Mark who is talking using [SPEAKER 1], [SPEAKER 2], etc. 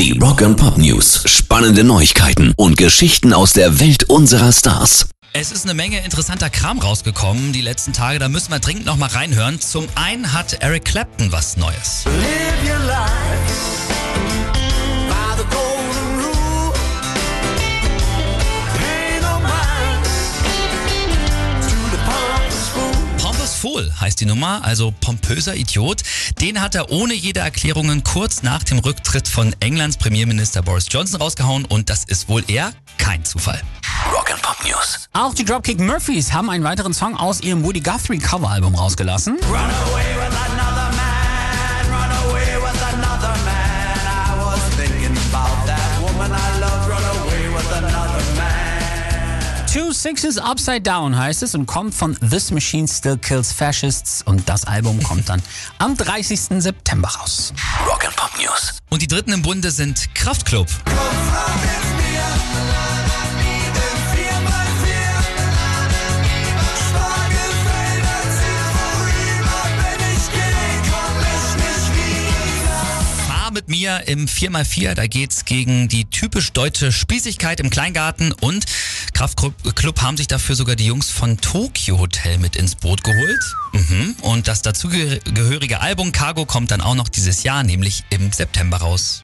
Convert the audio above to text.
[SPEAKER 1] Die Rock and Pop News. Spannende Neuigkeiten und Geschichten aus der Welt unserer Stars.
[SPEAKER 2] Es ist eine Menge interessanter Kram rausgekommen die letzten Tage. Da müssen wir dringend noch mal reinhören. Zum einen hat Eric Clapton was Neues.
[SPEAKER 3] Live your life
[SPEAKER 2] heißt die Nummer, also pompöser Idiot. Den hat er ohne jede Erklärungen kurz nach dem Rücktritt von Englands Premierminister Boris Johnson rausgehauen und das ist wohl eher kein Zufall.
[SPEAKER 1] Rock and Pop News.
[SPEAKER 4] Auch die Dropkick Murphys haben einen weiteren Song aus ihrem Woody Guthrie Coveralbum rausgelassen.
[SPEAKER 3] Run away with
[SPEAKER 4] Two Sixes Upside Down heißt es und kommt von This Machine Still Kills Fascists und das Album kommt dann am 30. September raus.
[SPEAKER 1] Rock and Pop News.
[SPEAKER 2] Und die dritten im Bunde sind Kraftklub.
[SPEAKER 3] Komm,
[SPEAKER 2] mit mir im 4x4. Da geht's gegen die typisch deutsche Spießigkeit im Kleingarten und Kraftclub Club haben sich dafür sogar die Jungs von Tokyo Hotel mit ins Boot geholt. Mhm. Und das dazugehörige Album Cargo kommt dann auch noch dieses Jahr, nämlich im September raus.